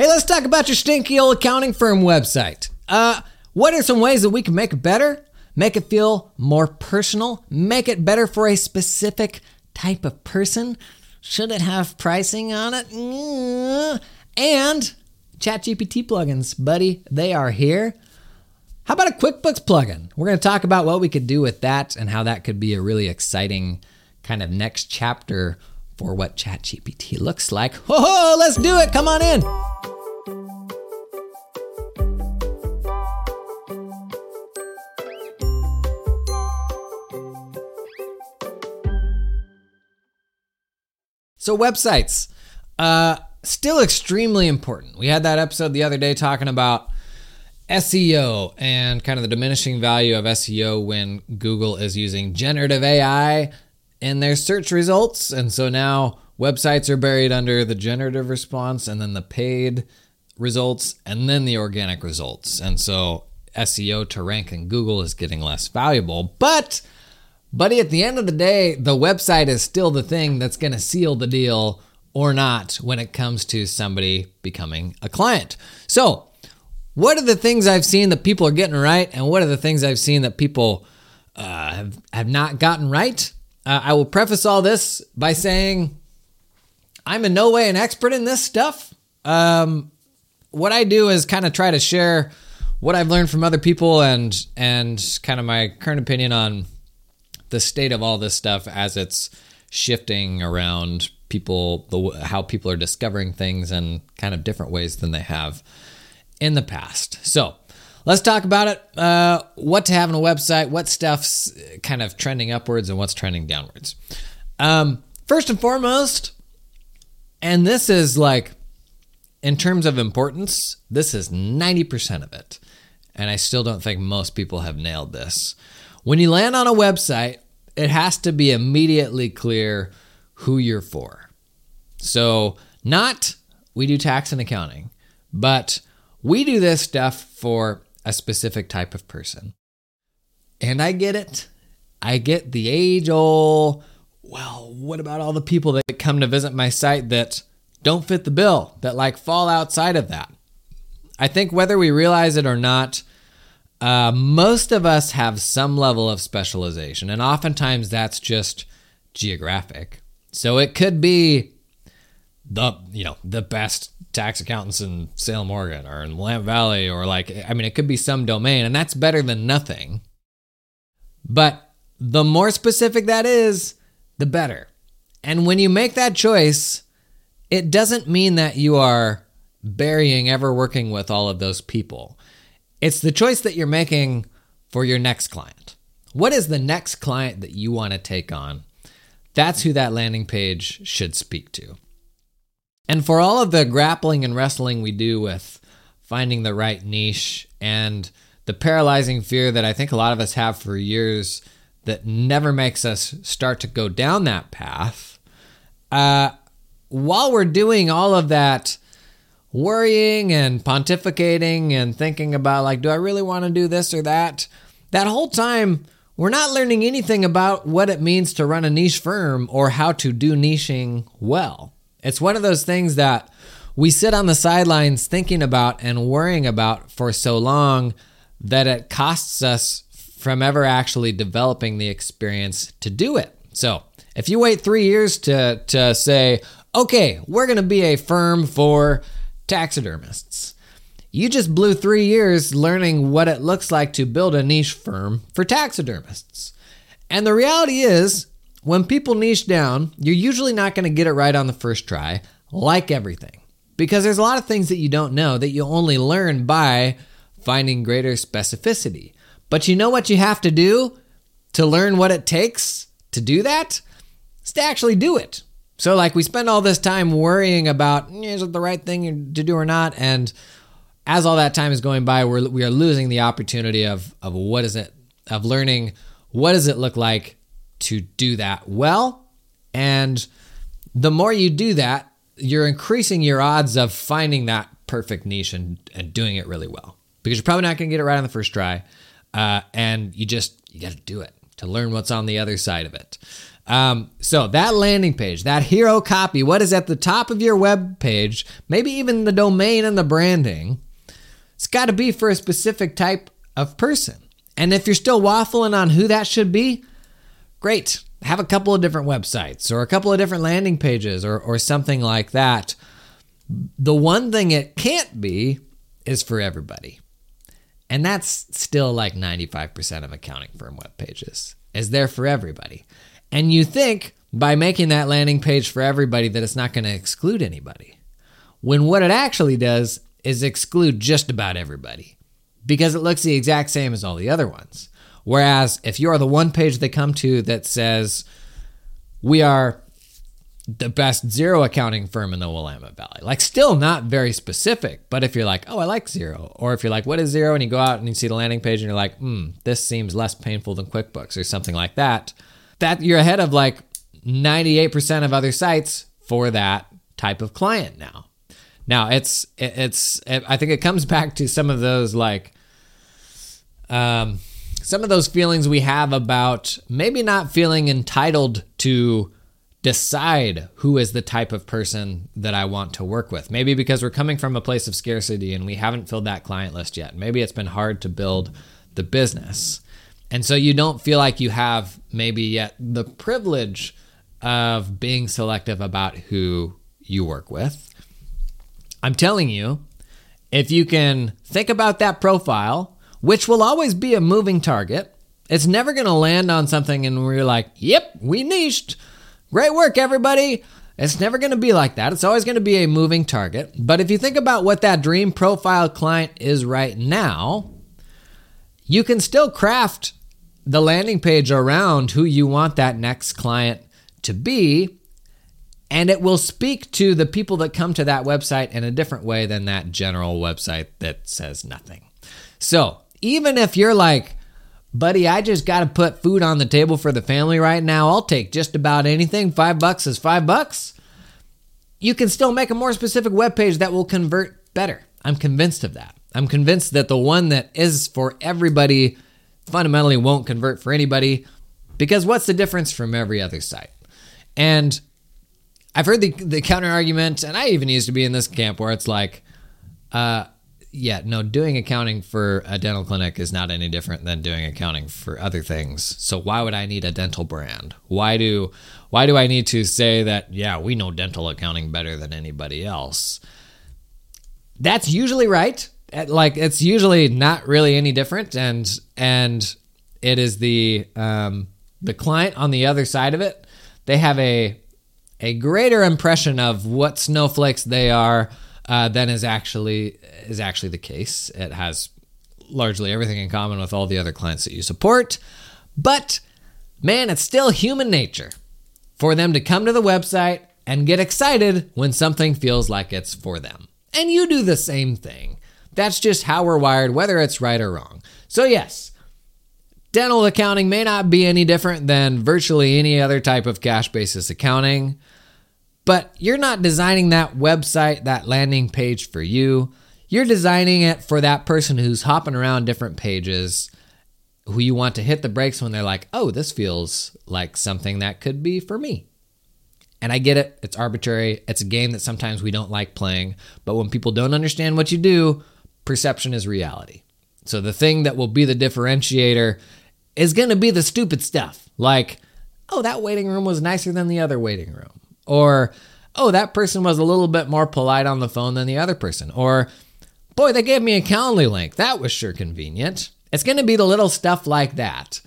Hey, let's talk about your stinky old accounting firm website. Uh, what are some ways that we can make it better? Make it feel more personal? Make it better for a specific type of person? Should it have pricing on it? Mm. And ChatGPT plugins, buddy, they are here. How about a QuickBooks plugin? We're going to talk about what we could do with that and how that could be a really exciting kind of next chapter for what ChatGPT looks like. Oh, let's do it. Come on in. So, websites, uh, still extremely important. We had that episode the other day talking about SEO and kind of the diminishing value of SEO when Google is using generative AI in their search results. And so now websites are buried under the generative response and then the paid results and then the organic results. And so SEO to rank in Google is getting less valuable. But Buddy, at the end of the day, the website is still the thing that's going to seal the deal or not when it comes to somebody becoming a client. So, what are the things I've seen that people are getting right, and what are the things I've seen that people uh, have, have not gotten right? Uh, I will preface all this by saying I'm in no way an expert in this stuff. Um, what I do is kind of try to share what I've learned from other people and and kind of my current opinion on the state of all this stuff as it's shifting around people the how people are discovering things in kind of different ways than they have in the past so let's talk about it uh, what to have on a website what stuff's kind of trending upwards and what's trending downwards. Um, first and foremost and this is like in terms of importance this is 90% of it. And i still don't think most people have nailed this. When you land on a website, it has to be immediately clear who you're for. So, not we do tax and accounting, but we do this stuff for a specific type of person. And I get it. I get the age old, well, what about all the people that come to visit my site that don't fit the bill, that like fall outside of that? I think whether we realize it or not, uh, most of us have some level of specialization, and oftentimes that's just geographic. So it could be the you know the best tax accountants in Salem, Oregon, or in Willamette Valley, or like I mean, it could be some domain, and that's better than nothing. But the more specific that is, the better. And when you make that choice, it doesn't mean that you are burying ever working with all of those people. It's the choice that you're making for your next client. What is the next client that you want to take on? That's who that landing page should speak to. And for all of the grappling and wrestling we do with finding the right niche and the paralyzing fear that I think a lot of us have for years that never makes us start to go down that path, uh, while we're doing all of that worrying and pontificating and thinking about like do I really want to do this or that that whole time we're not learning anything about what it means to run a niche firm or how to do niching well. It's one of those things that we sit on the sidelines thinking about and worrying about for so long that it costs us from ever actually developing the experience to do it. So, if you wait 3 years to to say, "Okay, we're going to be a firm for taxidermists. You just blew three years learning what it looks like to build a niche firm for taxidermists. And the reality is, when people niche down, you're usually not going to get it right on the first try, like everything. Because there's a lot of things that you don't know that you only learn by finding greater specificity. But you know what you have to do to learn what it takes to do that? Is to actually do it. So, like, we spend all this time worrying about is it the right thing to do or not, and as all that time is going by, we're we are losing the opportunity of of what is it of learning what does it look like to do that well, and the more you do that, you're increasing your odds of finding that perfect niche and, and doing it really well because you're probably not going to get it right on the first try, uh, and you just you got to do it to learn what's on the other side of it. Um, so that landing page, that hero copy, what is at the top of your web page, maybe even the domain and the branding, it's got to be for a specific type of person. And if you're still waffling on who that should be, great. Have a couple of different websites or a couple of different landing pages or, or something like that. The one thing it can't be is for everybody. And that's still like 95% of accounting firm web pages is there for everybody. And you think by making that landing page for everybody that it's not going to exclude anybody. When what it actually does is exclude just about everybody because it looks the exact same as all the other ones. Whereas if you're the one page they come to that says, we are the best Xero accounting firm in the Willamette Valley. Like, still not very specific, but if you're like, oh, I like Xero, or if you're like, what is Xero? And you go out and you see the landing page and you're like, hmm, this seems less painful than QuickBooks or something like that, that you're ahead of like 98% of other sites for that type of client now. Now, it's, it's, I think it comes back to some of those like, um, some of those feelings we have about maybe not feeling entitled to decide who is the type of person that I want to work with. Maybe because we're coming from a place of scarcity and we haven't filled that client list yet. Maybe it's been hard to build the business. And so you don't feel like you have maybe yet the privilege of being selective about who you work with. I'm telling you, if you can think about that profile, which will always be a moving target, it's never going to land on something and we're like, yep, we niched. Great work, everybody. It's never going to be like that. It's always going to be a moving target. But if you think about what that dream profile client is right now, you can still craft the landing page around who you want that next client to be. And it will speak to the people that come to that website in a different way than that general website that says nothing. So even if you're like, buddy, I just got to put food on the table for the family right now. I'll take just about anything. Five bucks is five bucks. You can still make a more specific web page that will convert better. I'm convinced of that. I'm convinced that the one that is for everybody fundamentally won't convert for anybody because what's the difference from every other site? And I've heard the, the counter argument, and I even used to be in this camp where it's like, uh, yeah, no, doing accounting for a dental clinic is not any different than doing accounting for other things. So why would I need a dental brand? Why do why do I need to say that yeah, we know dental accounting better than anybody else? That's usually right. Like it's usually not really any different and and it is the um the client on the other side of it. They have a a greater impression of what snowflakes they are uh, than is actually is actually the case. It has largely everything in common with all the other clients that you support, but man, it's still human nature for them to come to the website and get excited when something feels like it's for them. And you do the same thing. That's just how we're wired, whether it's right or wrong. So, yes, dental accounting may not be any different than virtually any other type of cash basis accounting. But you're not designing that website, that landing page for you. You're designing it for that person who's hopping around different pages, who you want to hit the brakes when they're like, oh, this feels like something that could be for me. And I get it, it's arbitrary. It's a game that sometimes we don't like playing. But when people don't understand what you do, perception is reality. So the thing that will be the differentiator is going to be the stupid stuff like, oh, that waiting room was nicer than the other waiting room. Or, oh, that person was a little bit more polite on the phone than the other person. Or, boy, they gave me a Calendly link. That was sure convenient. It's going to be the little stuff like that.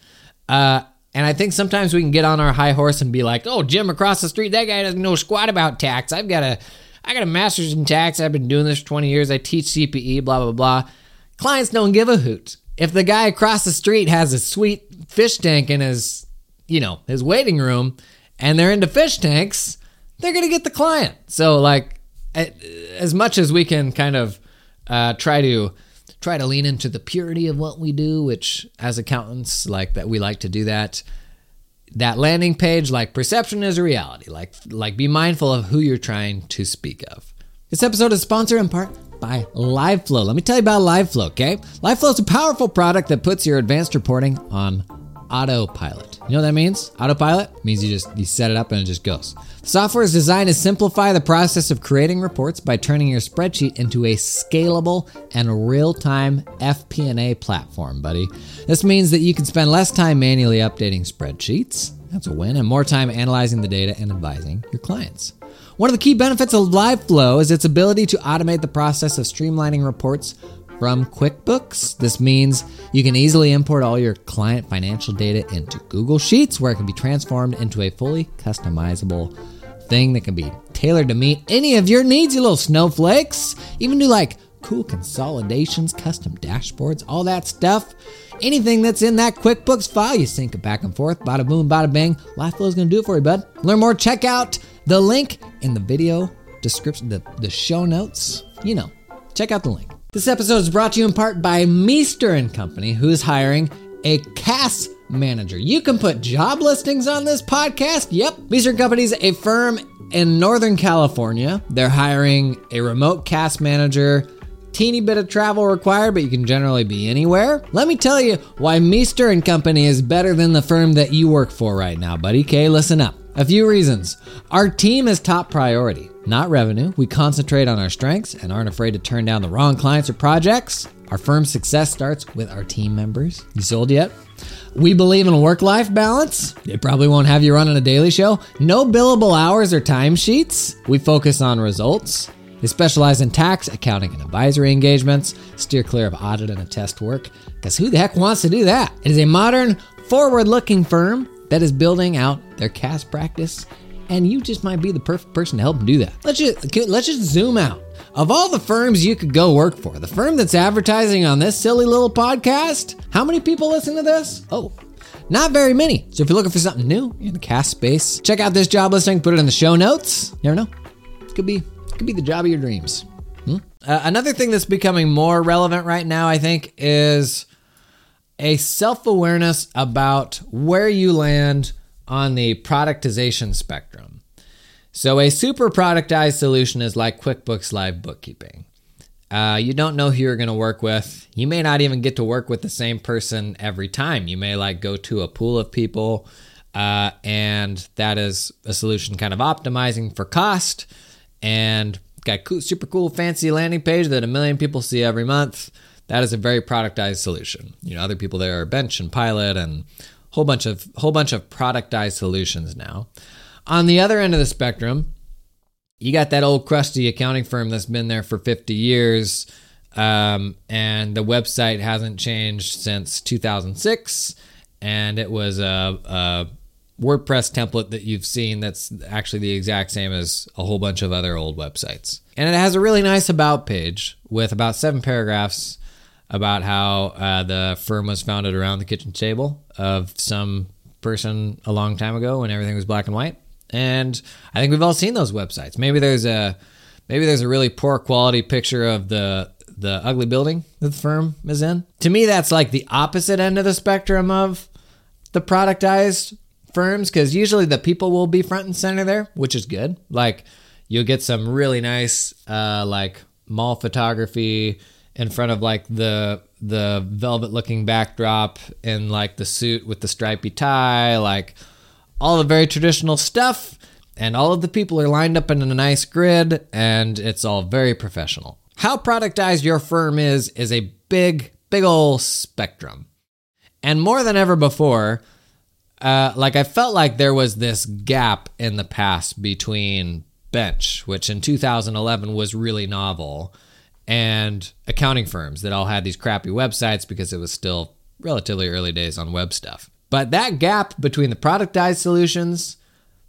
Uh, and I think sometimes we can get on our high horse and be like, "Oh, Jim across the street, that guy doesn't know squat about tax. I've got a, I got a master's in tax. I've been doing this for 20 years. I teach CPE. Blah blah blah." Clients don't give a hoot. If the guy across the street has a sweet fish tank in his, you know, his waiting room, and they're into fish tanks, they're going to get the client. So like as much as we can kind of uh, try to try to lean into the purity of what we do, which as accountants like that we like to do that. That landing page, like perception is a reality. Like like be mindful of who you're trying to speak of. This episode is sponsored in part by LiveFlow. Let me tell you about LiveFlow, okay? LiveFlow is a powerful product that puts your advanced reporting on autopilot. You know what that means? Autopilot means you just you set it up and it just goes. The software is designed to simplify the process of creating reports by turning your spreadsheet into a scalable and real-time FP&A platform, buddy. This means that you can spend less time manually updating spreadsheets. That's a win, and more time analyzing the data and advising your clients. One of the key benefits of LiveFlow is its ability to automate the process of streamlining reports from QuickBooks. This means you can easily import all your client financial data into Google Sheets, where it can be transformed into a fully customizable thing that can be tailored to meet any of your needs, you little snowflakes. Even do like cool consolidations, custom dashboards, all that stuff. Anything that's in that QuickBooks file, you sync it back and forth. Bada boom, bada bang. LiveFlow is going to do it for you, bud. Learn more, check out the link in the video description, the, the show notes. You know, check out the link. This episode is brought to you in part by Meester and Company, who is hiring a CAS manager. You can put job listings on this podcast. Yep. Meester Company is a firm in Northern California. They're hiring a remote CAS manager. Teeny bit of travel required, but you can generally be anywhere. Let me tell you why Meester and Company is better than the firm that you work for right now, buddy. Okay, listen up. A few reasons. Our team is top priority, not revenue. We concentrate on our strengths and aren't afraid to turn down the wrong clients or projects. Our firm's success starts with our team members. You sold yet? We believe in work life balance. They probably won't have you running a daily show. No billable hours or timesheets. We focus on results. They specialize in tax, accounting, and advisory engagements. Steer clear of audit and attest work, because who the heck wants to do that? It is a modern, forward looking firm that is building out their CAS practice, and you just might be the perfect person to help them do that. Let's just let's just zoom out. Of all the firms you could go work for, the firm that's advertising on this silly little podcast, how many people listen to this? Oh, not very many. So if you're looking for something new in the CAS space, check out this job listing. Put it in the show notes. You never know. It could be it could be the job of your dreams. Hmm? Uh, another thing that's becoming more relevant right now, I think, is a self awareness about where you land on the productization spectrum. So, a super productized solution is like QuickBooks Live Bookkeeping. Uh, you don't know who you're going to work with. You may not even get to work with the same person every time. You may like go to a pool of people, uh, and that is a solution kind of optimizing for cost and got super cool, fancy landing page that a million people see every month that is a very productized solution. You know, other people there are Bench and Pilot and whole bunch of whole bunch of productized solutions now. On the other end of the spectrum, you got that old crusty accounting firm that's been there for 50 years, um, and the website hasn't changed since 2006, and it was a, a WordPress template that you've seen that's actually the exact same as a whole bunch of other old websites. And it has a really nice about page with about seven paragraphs about how uh, the firm was founded around the kitchen table of some person a long time ago when everything was black and white. And I think we've all seen those websites. Maybe there's a maybe there's a really poor quality picture of the the ugly building that the firm is in. To me, that's like the opposite end of the spectrum of the productized firms because usually the people will be front and center there, which is good. Like you'll get some really nice uh, like mall photography in front of like the the velvet looking backdrop and like the suit with the stripy tie, like all the very traditional stuff. And all of the people are lined up in a nice grid, and it's all very professional. How productized your firm is is a big, big old spectrum. And more than ever before, uh, like I felt like there was this gap in the past between Bench, which in 2011 was really novel, and accounting firms that all had these crappy websites because it was still relatively early days on web stuff. But that gap between the productized solutions,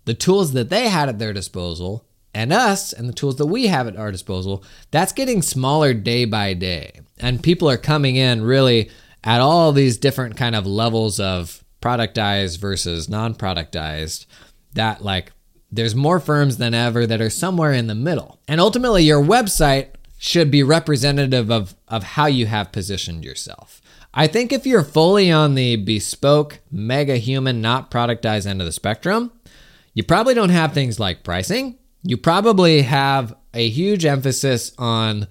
the tools that they had at their disposal, and us and the tools that we have at our disposal, that's getting smaller day by day. And people are coming in really at all these different kind of levels of productized versus non-productized that like there's more firms than ever that are somewhere in the middle. And ultimately your website should be representative of, of how you have positioned yourself. I think if you're fully on the bespoke, mega human, not productized end of the spectrum, you probably don't have things like pricing. You probably have a huge emphasis on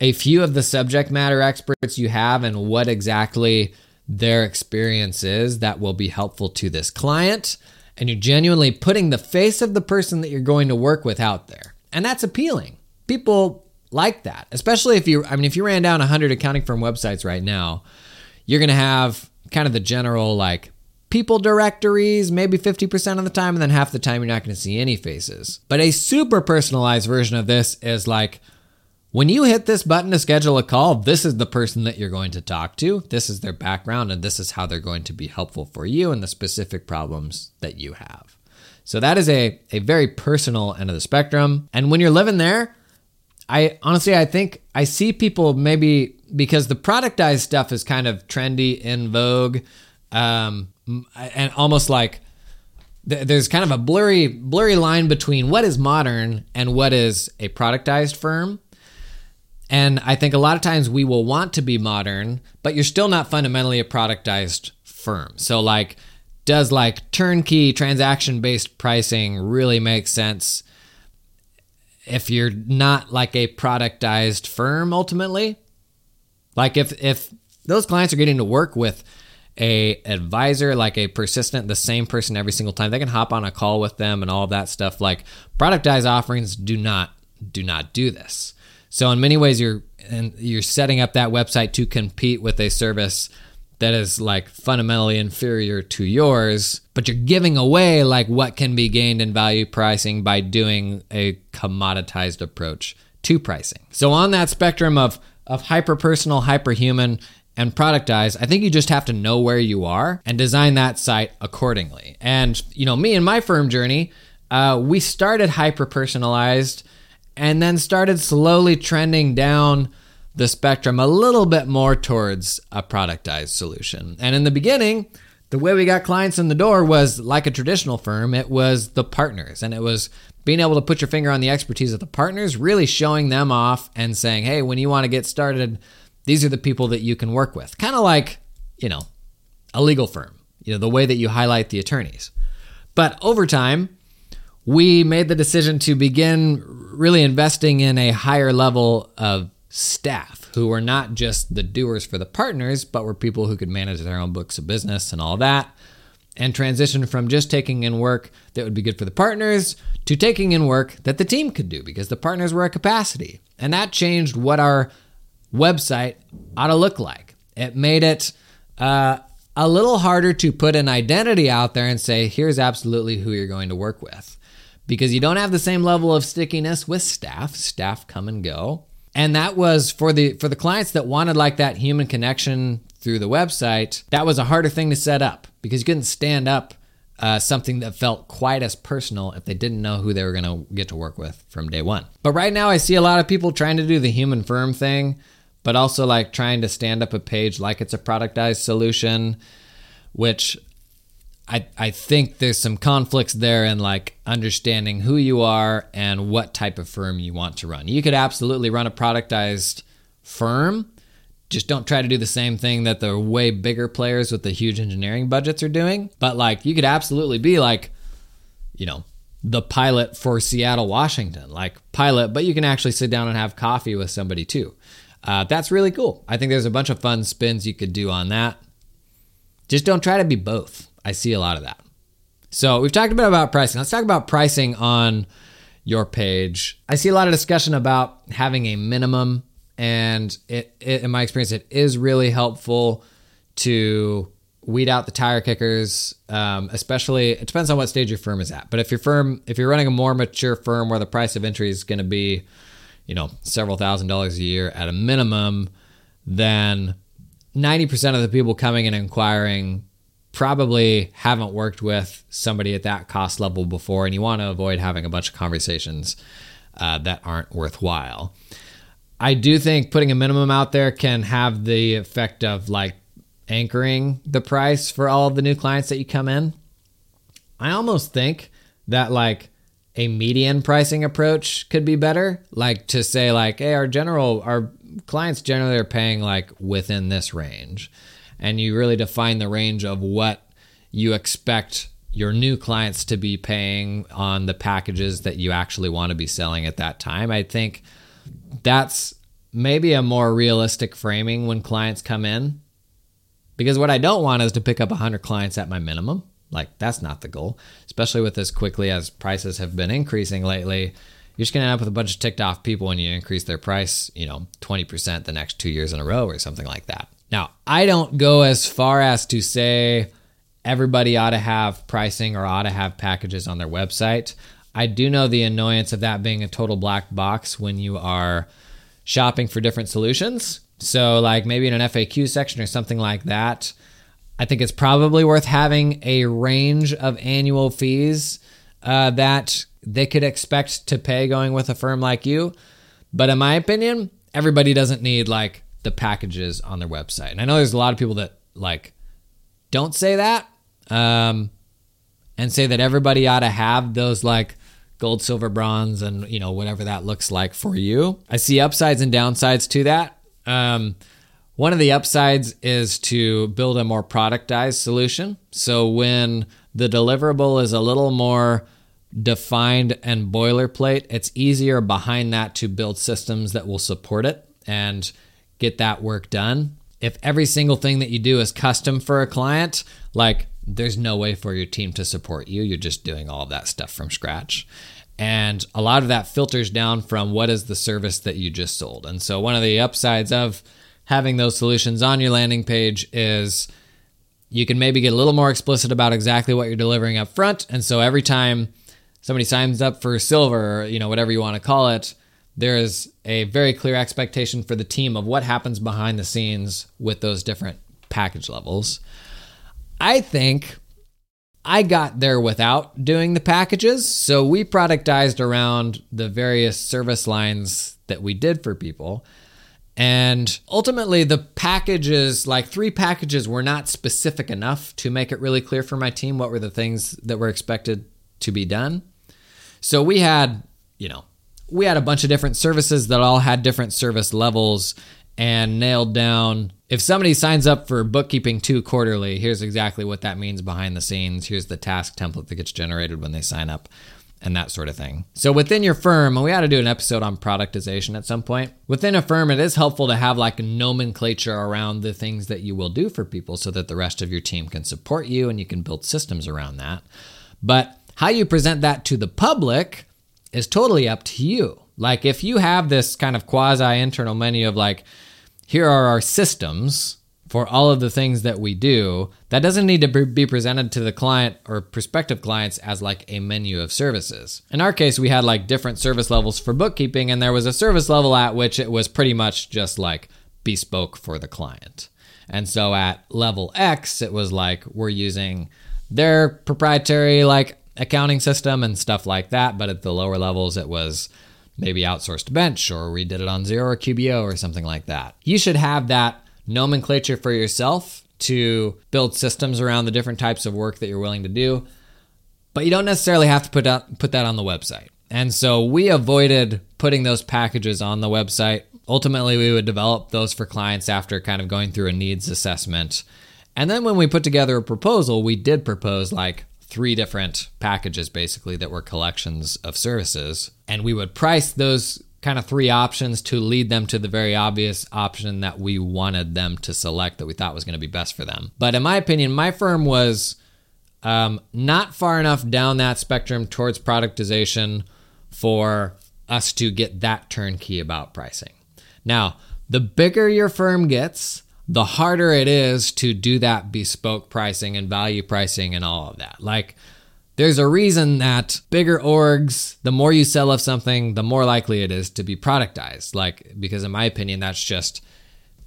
a few of the subject matter experts you have and what exactly their experience is that will be helpful to this client. And you're genuinely putting the face of the person that you're going to work with out there. And that's appealing. People like that, especially if you, I mean, if you ran down 100 accounting firm websites right now, you're going to have kind of the general like people directories maybe 50% of the time, and then half the time you're not going to see any faces. But a super personalized version of this is like, when you hit this button to schedule a call, this is the person that you're going to talk to. This is their background, and this is how they're going to be helpful for you and the specific problems that you have. So that is a, a very personal end of the spectrum. And when you're living there, I honestly I think I see people maybe because the productized stuff is kind of trendy in vogue, um, and almost like there's kind of a blurry blurry line between what is modern and what is a productized firm. And I think a lot of times we will want to be modern, but you're still not fundamentally a productized firm. So, like, does like turnkey transaction based pricing really make sense if you're not like a productized firm ultimately? Like, if, if those clients are getting to work with a advisor like a persistent the same person every single time they can hop on a call with them and all that stuff like productized offerings do not do not do this so in many ways, you're and you're setting up that website to compete with a service that is like fundamentally inferior to yours, but you're giving away like what can be gained in value pricing by doing a commoditized approach to pricing. So on that spectrum of of hyper personal, hyper human, and productized, I think you just have to know where you are and design that site accordingly. And you know, me and my firm journey, uh, we started hyper personalized and then started slowly trending down the spectrum a little bit more towards a productized solution. And in the beginning, the way we got clients in the door was like a traditional firm, it was the partners and it was being able to put your finger on the expertise of the partners, really showing them off and saying, "Hey, when you want to get started, these are the people that you can work with." Kind of like, you know, a legal firm, you know, the way that you highlight the attorneys. But over time, we made the decision to begin really investing in a higher level of staff who were not just the doers for the partners, but were people who could manage their own books of business and all that. And transition from just taking in work that would be good for the partners to taking in work that the team could do because the partners were at capacity. And that changed what our website ought to look like. It made it uh, a little harder to put an identity out there and say, here's absolutely who you're going to work with because you don't have the same level of stickiness with staff. Staff come and go. And that was for the for the clients that wanted like that human connection through the website. That was a harder thing to set up because you couldn't stand up uh, something that felt quite as personal if they didn't know who they were going to get to work with from day one. But right now, I see a lot of people trying to do the human firm thing, but also like trying to stand up a page like it's a productized solution, which I, I think there's some conflicts there in like understanding who you are and what type of firm you want to run. You could absolutely run a productized firm. Just don't try to do the same thing that the way bigger players with the huge engineering budgets are doing. But like you could absolutely be like, you know, the pilot for Seattle, Washington, like pilot, but you can actually sit down and have coffee with somebody too. Uh, that's really cool. I think there's a bunch of fun spins you could do on that. Just don't try to be both. I see a lot of that. So we've talked a bit about pricing. Let's talk about pricing on your page. I see a lot of discussion about having a minimum, and it, it, in my experience, it is really helpful to weed out the tire kickers. Um, especially, it depends on what stage your firm is at. But if your firm, if you're running a more mature firm where the price of entry is going to be, you know, several thousand dollars a year at a minimum, then 90% of the people coming and inquiring probably haven't worked with somebody at that cost level before, and you want to avoid having a bunch of conversations uh, that aren't worthwhile. I do think putting a minimum out there can have the effect of like anchoring the price for all of the new clients that you come in. I almost think that like a median pricing approach could be better. Like to say like, hey, our general our clients generally are paying like within this range and you really define the range of what you expect your new clients to be paying on the packages that you actually want to be selling at that time. I think that's maybe a more realistic framing when clients come in. Because what I don't want is to pick up 100 clients at my minimum. Like, that's not the goal, especially with as quickly as prices have been increasing lately. You're just going to end up with a bunch of ticked off people when you increase their price, you know, 20% the next two years in a row or something like that. Now, I don't go as far as to say everybody ought to have pricing or ought to have packages on their website. I do know the annoyance of that being a total black box when you are shopping for different solutions. So, like maybe in an FAQ section or something like that, I think it's probably worth having a range of annual fees uh, that they could expect to pay going with a firm like you. But in my opinion, everybody doesn't need like the packages on their website. And I know there's a lot of people that like don't say that um, and say that everybody ought to have those like gold, silver, bronze, and you know whatever that looks like for you. I see upsides and downsides to that. Um, one of the upsides is to build a more productized solution. So when the deliverable is a little more defined and boilerplate, it's easier behind that to build systems that will support it and get that work done. If every single thing that you do is custom for a client, like there's no way for your team to support you. You're just doing all that stuff from scratch. And a lot of that filters down from what is the service that you just sold. And so, one of the upsides of having those solutions on your landing page is you can maybe get a little more explicit about exactly what you're delivering up front. And so, every time somebody signs up for silver, or, you know, whatever you want to call it, there is a very clear expectation for the team of what happens behind the scenes with those different package levels. I think I got there without doing the packages. So we productized around the various service lines that we did for people. And ultimately, the packages, like three packages, were not specific enough to make it really clear for my team what were the things that were expected to be done. So we had, you know, we had a bunch of different services that all had different service levels and nailed down if somebody signs up for bookkeeping two quarterly, here's exactly what that means behind the scenes. Here's the task template that gets generated when they sign up and that sort of thing. So within your firm, and we ought to do an episode on productization at some point. Within a firm, it is helpful to have like nomenclature around the things that you will do for people so that the rest of your team can support you and you can build systems around that. But how you present that to the public is totally up to you. Like if you have this kind of quasi internal menu of like, here are our systems for all of the things that we do. That doesn't need to be presented to the client or prospective clients as like a menu of services. In our case, we had like different service levels for bookkeeping, and there was a service level at which it was pretty much just like bespoke for the client. And so at level X, it was like we're using their proprietary like accounting system and stuff like that. But at the lower levels, it was maybe outsourced bench or we did it on Xero or QBO or something like that. You should have that nomenclature for yourself to build systems around the different types of work that you're willing to do. But you don't necessarily have to put that, put that on the website. And so we avoided putting those packages on the website. Ultimately, we would develop those for clients after kind of going through a needs assessment. And then when we put together a proposal, we did propose like three different packages basically that were collections of services. And we would price those kind of three options to lead them to the very obvious option that we wanted them to select that we thought was going to be best for them. But in my opinion, my firm was um, not far enough down that spectrum towards productization for us to get that turnkey about pricing. Now, the bigger your firm gets, the harder it is to do that bespoke pricing and value pricing and all of that. Like, there's a reason that bigger orgs, the more you sell of something, the more likely it is to be productized. Like, because in my opinion, that's just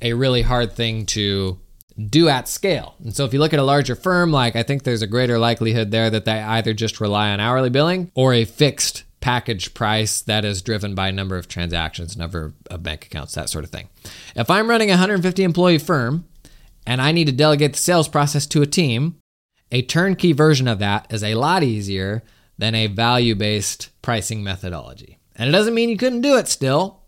a really hard thing to do at scale. And so if you look at a larger firm, like I think there's a greater likelihood there that they either just rely on hourly billing or a fixed package price that is driven by number of transactions, number of bank accounts, that sort of thing. If I'm running a 150 employee firm and I need to delegate the sales process to a team, a turnkey version of that is a lot easier than a value based pricing methodology. And it doesn't mean you couldn't do it still,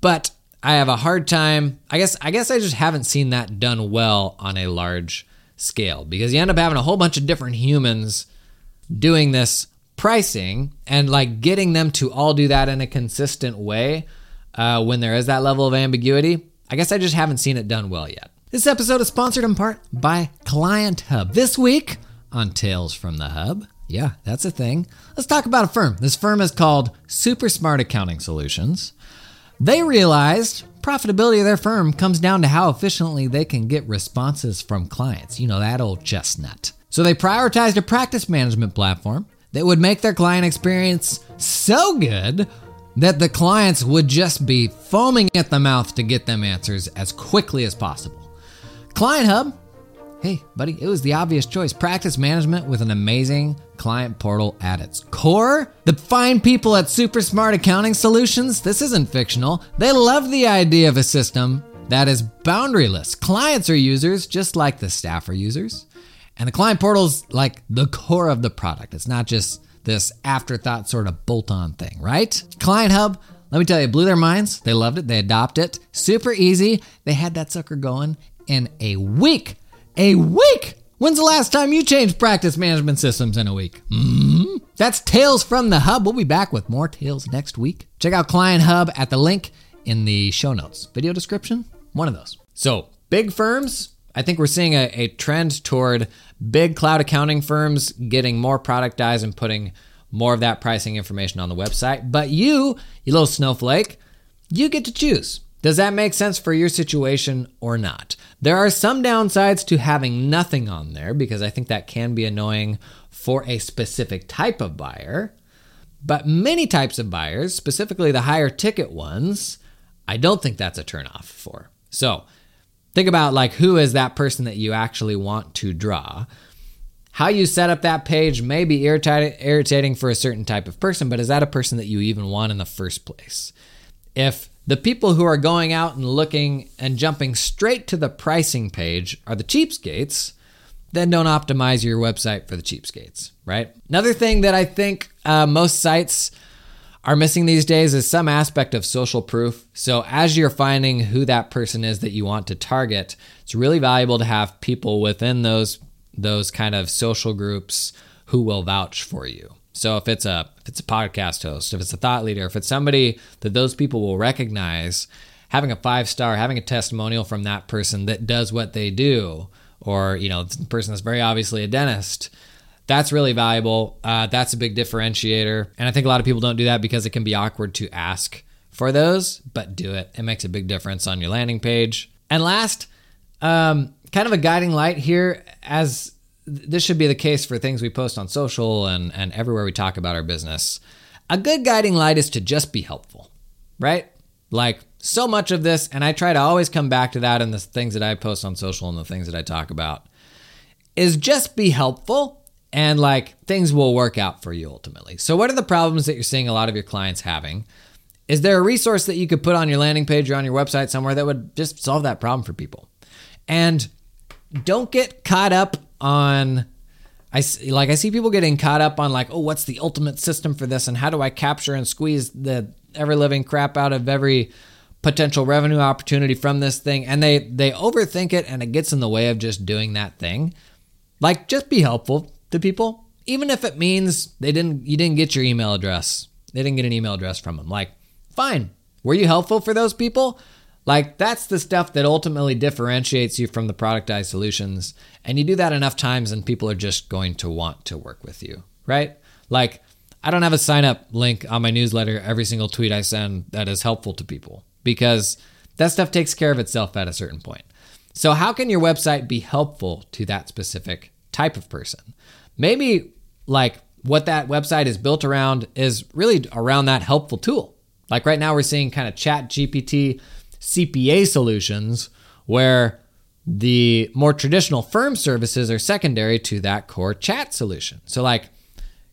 but I have a hard time. I guess I guess I just haven't seen that done well on a large scale because you end up having a whole bunch of different humans doing this pricing and like getting them to all do that in a consistent way uh, when there is that level of ambiguity. I guess I just haven't seen it done well yet. This episode is sponsored in part by Client Hub. This week on Tales from the Hub, yeah, that's a thing. Let's talk about a firm. This firm is called Super Smart Accounting Solutions. They realized profitability of their firm comes down to how efficiently they can get responses from clients. You know, that old chestnut. So they prioritized a practice management platform that would make their client experience so good that the clients would just be foaming at the mouth to get them answers as quickly as possible. Client Hub Hey, buddy, it was the obvious choice. Practice management with an amazing client portal at its core. The fine people at Super Smart Accounting Solutions, this isn't fictional. They love the idea of a system that is boundaryless. Clients are users just like the staff are users. And the client portal's like the core of the product. It's not just this afterthought sort of bolt on thing, right? Client Hub, let me tell you, blew their minds. They loved it. They adopted it. Super easy. They had that sucker going in a week a week. When's the last time you changed practice management systems in a week? Mm-hmm. That's Tales from the Hub. We'll be back with more tales next week. Check out Client Hub at the link in the show notes. Video description, one of those. So, big firms, I think we're seeing a, a trend toward big cloud accounting firms getting more productized and putting more of that pricing information on the website. But you, you little snowflake, you get to choose. Does that make sense for your situation or not? There are some downsides to having nothing on there because I think that can be annoying for a specific type of buyer. But many types of buyers, specifically the higher ticket ones, I don't think that's a turnoff for. So think about like who is that person that you actually want to draw. How you set up that page may be irritating for a certain type of person, but is that a person that you even want in the first place? If the people who are going out and looking and jumping straight to the pricing page are the cheapskates, then don't optimize your website for the cheapskates, right? Another thing that I think uh, most sites are missing these days is some aspect of social proof. So, as you're finding who that person is that you want to target, it's really valuable to have people within those those kind of social groups who will vouch for you. So if it's a if it's a podcast host, if it's a thought leader, if it's somebody that those people will recognize, having a five star, having a testimonial from that person that does what they do, or you know, the person that's very obviously a dentist, that's really valuable. Uh, that's a big differentiator, and I think a lot of people don't do that because it can be awkward to ask for those, but do it. It makes a big difference on your landing page. And last, um, kind of a guiding light here as this should be the case for things we post on social and, and everywhere we talk about our business. A good guiding light is to just be helpful, right? Like so much of this, and I try to always come back to that in the things that I post on social and the things that I talk about, is just be helpful and like things will work out for you ultimately. So, what are the problems that you're seeing a lot of your clients having? Is there a resource that you could put on your landing page or on your website somewhere that would just solve that problem for people? And don't get caught up on I see, like I see people getting caught up on like, oh, what's the ultimate system for this, and how do I capture and squeeze the ever living crap out of every potential revenue opportunity from this thing, and they they overthink it, and it gets in the way of just doing that thing. Like, just be helpful to people, even if it means they didn't you didn't get your email address, they didn't get an email address from them. Like, fine, were you helpful for those people? Like that's the stuff that ultimately differentiates you from the productized solutions. And you do that enough times and people are just going to want to work with you, right? Like I don't have a sign up link on my newsletter every single tweet I send that is helpful to people because that stuff takes care of itself at a certain point. So how can your website be helpful to that specific type of person? Maybe like what that website is built around is really around that helpful tool. Like right now we're seeing kind of chat GPT CPA solutions where the more traditional firm services are secondary to that core chat solution. So, like,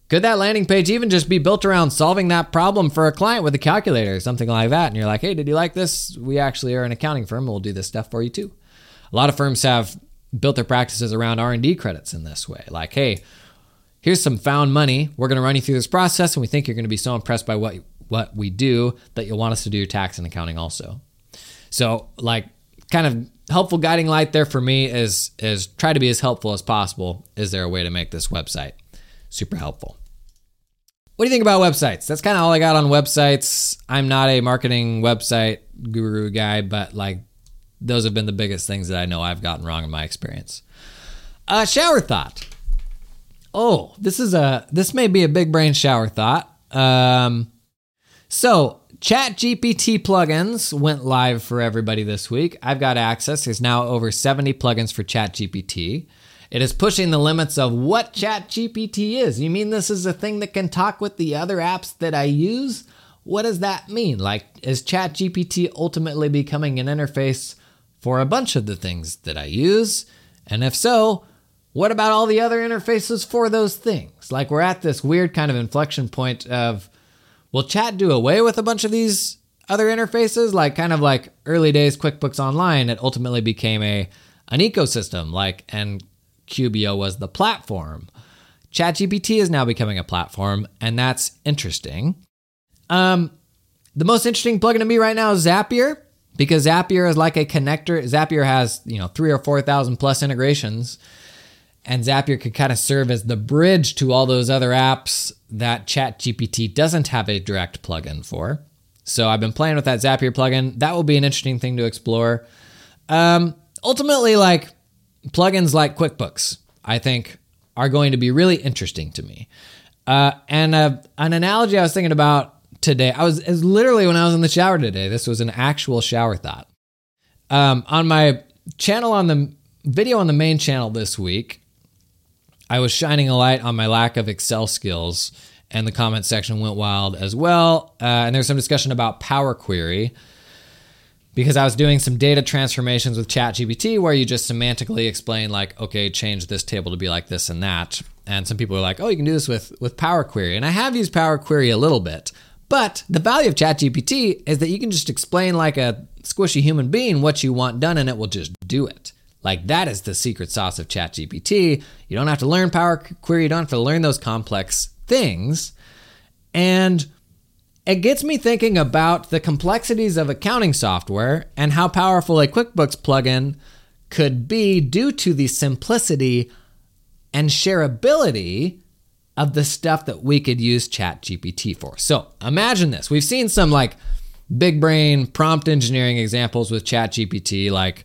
could that landing page even just be built around solving that problem for a client with a calculator or something like that? And you're like, hey, did you like this? We actually are an accounting firm. We'll do this stuff for you too. A lot of firms have built their practices around R&D credits in this way. Like, hey, here's some found money. We're going to run you through this process, and we think you're going to be so impressed by what what we do that you'll want us to do your tax and accounting also. So like kind of helpful guiding light there for me is is try to be as helpful as possible. Is there a way to make this website super helpful? What do you think about websites? That's kind of all I got on websites. I'm not a marketing website guru guy, but like those have been the biggest things that I know I've gotten wrong in my experience. Uh, shower thought. Oh, this is a this may be a big brain shower thought. Um, so Chat GPT plugins went live for everybody this week. I've got access. There's now over 70 plugins for Chat GPT. It is pushing the limits of what Chat GPT is. You mean this is a thing that can talk with the other apps that I use? What does that mean? Like, is Chat GPT ultimately becoming an interface for a bunch of the things that I use? And if so, what about all the other interfaces for those things? Like, we're at this weird kind of inflection point of will chat do away with a bunch of these other interfaces? Like, kind of like early days QuickBooks Online, it ultimately became a an ecosystem, like, and QBO was the platform. ChatGPT is now becoming a platform, and that's interesting. Um, the most interesting plugin to me right now is Zapier because Zapier is like a connector. Zapier has you know three or four thousand plus integrations, and Zapier could kind of serve as the bridge to all those other apps that ChatGPT doesn't have a direct plugin for. So I've been playing with that Zapier plugin. That will be an interesting thing to explore. Um, ultimately, like plugins like QuickBooks, I think are going to be really interesting to me. Uh, and uh, an analogy I was thinking about today, I was, was literally when I was in the shower today. This was an actual shower thought. Um, on my channel, on the video on the main channel this week, I was shining a light on my lack of Excel skills, and the comment section went wild as well. Uh, and there's some discussion about Power Query because I was doing some data transformations with ChatGPT where you just semantically explain like, okay, change this table to be like this and that. And some people are like, oh, you can do this with with Power Query. And I have used Power Query a little bit. But the value of ChatGPT is that you can just explain like a squishy human being what you want done and it will just do it. Like that is the secret sauce of ChatGPT. You don't have to learn Power Query, you don't have to learn those complex things. And it gets me thinking about the complexities of accounting software and how powerful a QuickBooks plugin could be due to the simplicity and shareability of the stuff that we could use ChatGPT for. So imagine this. We've seen some like big brain prompt engineering examples with ChatGPT, like,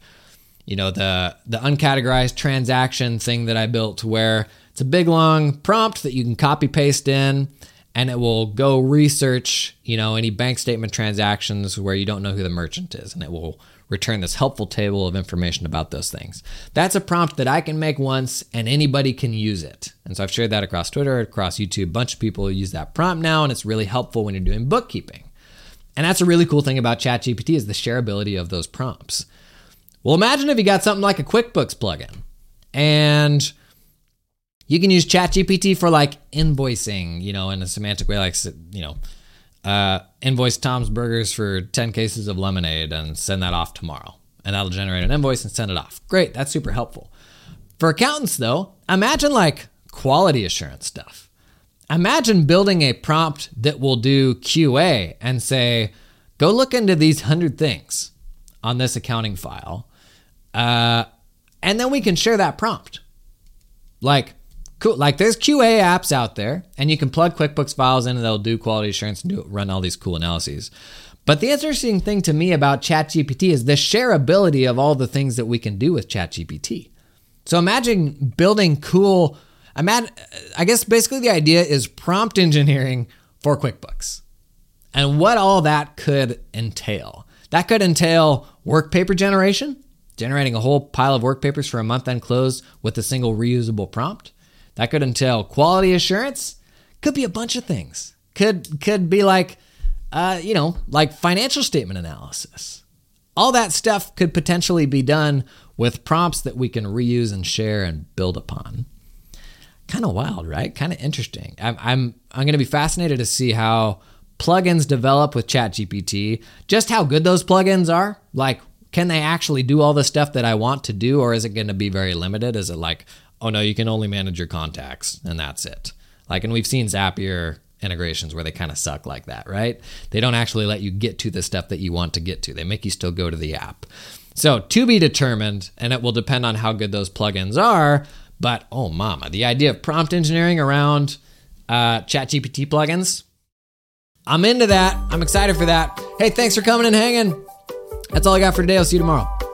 you know, the the uncategorized transaction thing that I built where it's a big long prompt that you can copy paste in and it will go research, you know, any bank statement transactions where you don't know who the merchant is, and it will return this helpful table of information about those things. That's a prompt that I can make once and anybody can use it. And so I've shared that across Twitter, across YouTube. A bunch of people use that prompt now, and it's really helpful when you're doing bookkeeping. And that's a really cool thing about ChatGPT is the shareability of those prompts. Well, imagine if you got something like a QuickBooks plugin and you can use ChatGPT for like invoicing, you know, in a semantic way, like, you know, uh, invoice Tom's Burgers for 10 cases of lemonade and send that off tomorrow. And that'll generate an invoice and send it off. Great, that's super helpful. For accountants, though, imagine like quality assurance stuff. Imagine building a prompt that will do QA and say, go look into these 100 things on this accounting file. Uh, and then we can share that prompt. Like, Cool. Like there's QA apps out there, and you can plug QuickBooks files in, and they'll do quality assurance and do run all these cool analyses. But the interesting thing to me about ChatGPT is the shareability of all the things that we can do with ChatGPT. So imagine building cool. Imagine, I guess basically the idea is prompt engineering for QuickBooks, and what all that could entail. That could entail work paper generation, generating a whole pile of work papers for a month end close with a single reusable prompt. That could entail quality assurance. Could be a bunch of things. Could could be like, uh, you know, like financial statement analysis. All that stuff could potentially be done with prompts that we can reuse and share and build upon. Kind of wild, right? Kind of interesting. I'm I'm I'm going to be fascinated to see how plugins develop with ChatGPT. Just how good those plugins are. Like, can they actually do all the stuff that I want to do, or is it going to be very limited? Is it like, oh no, you can only manage your contacts and that's it. Like, and we've seen Zapier integrations where they kind of suck like that, right? They don't actually let you get to the stuff that you want to get to. They make you still go to the app. So, to be determined, and it will depend on how good those plugins are. But oh, mama, the idea of prompt engineering around uh, ChatGPT plugins, I'm into that. I'm excited for that. Hey, thanks for coming and hanging. That's all I got for today. I'll see you tomorrow.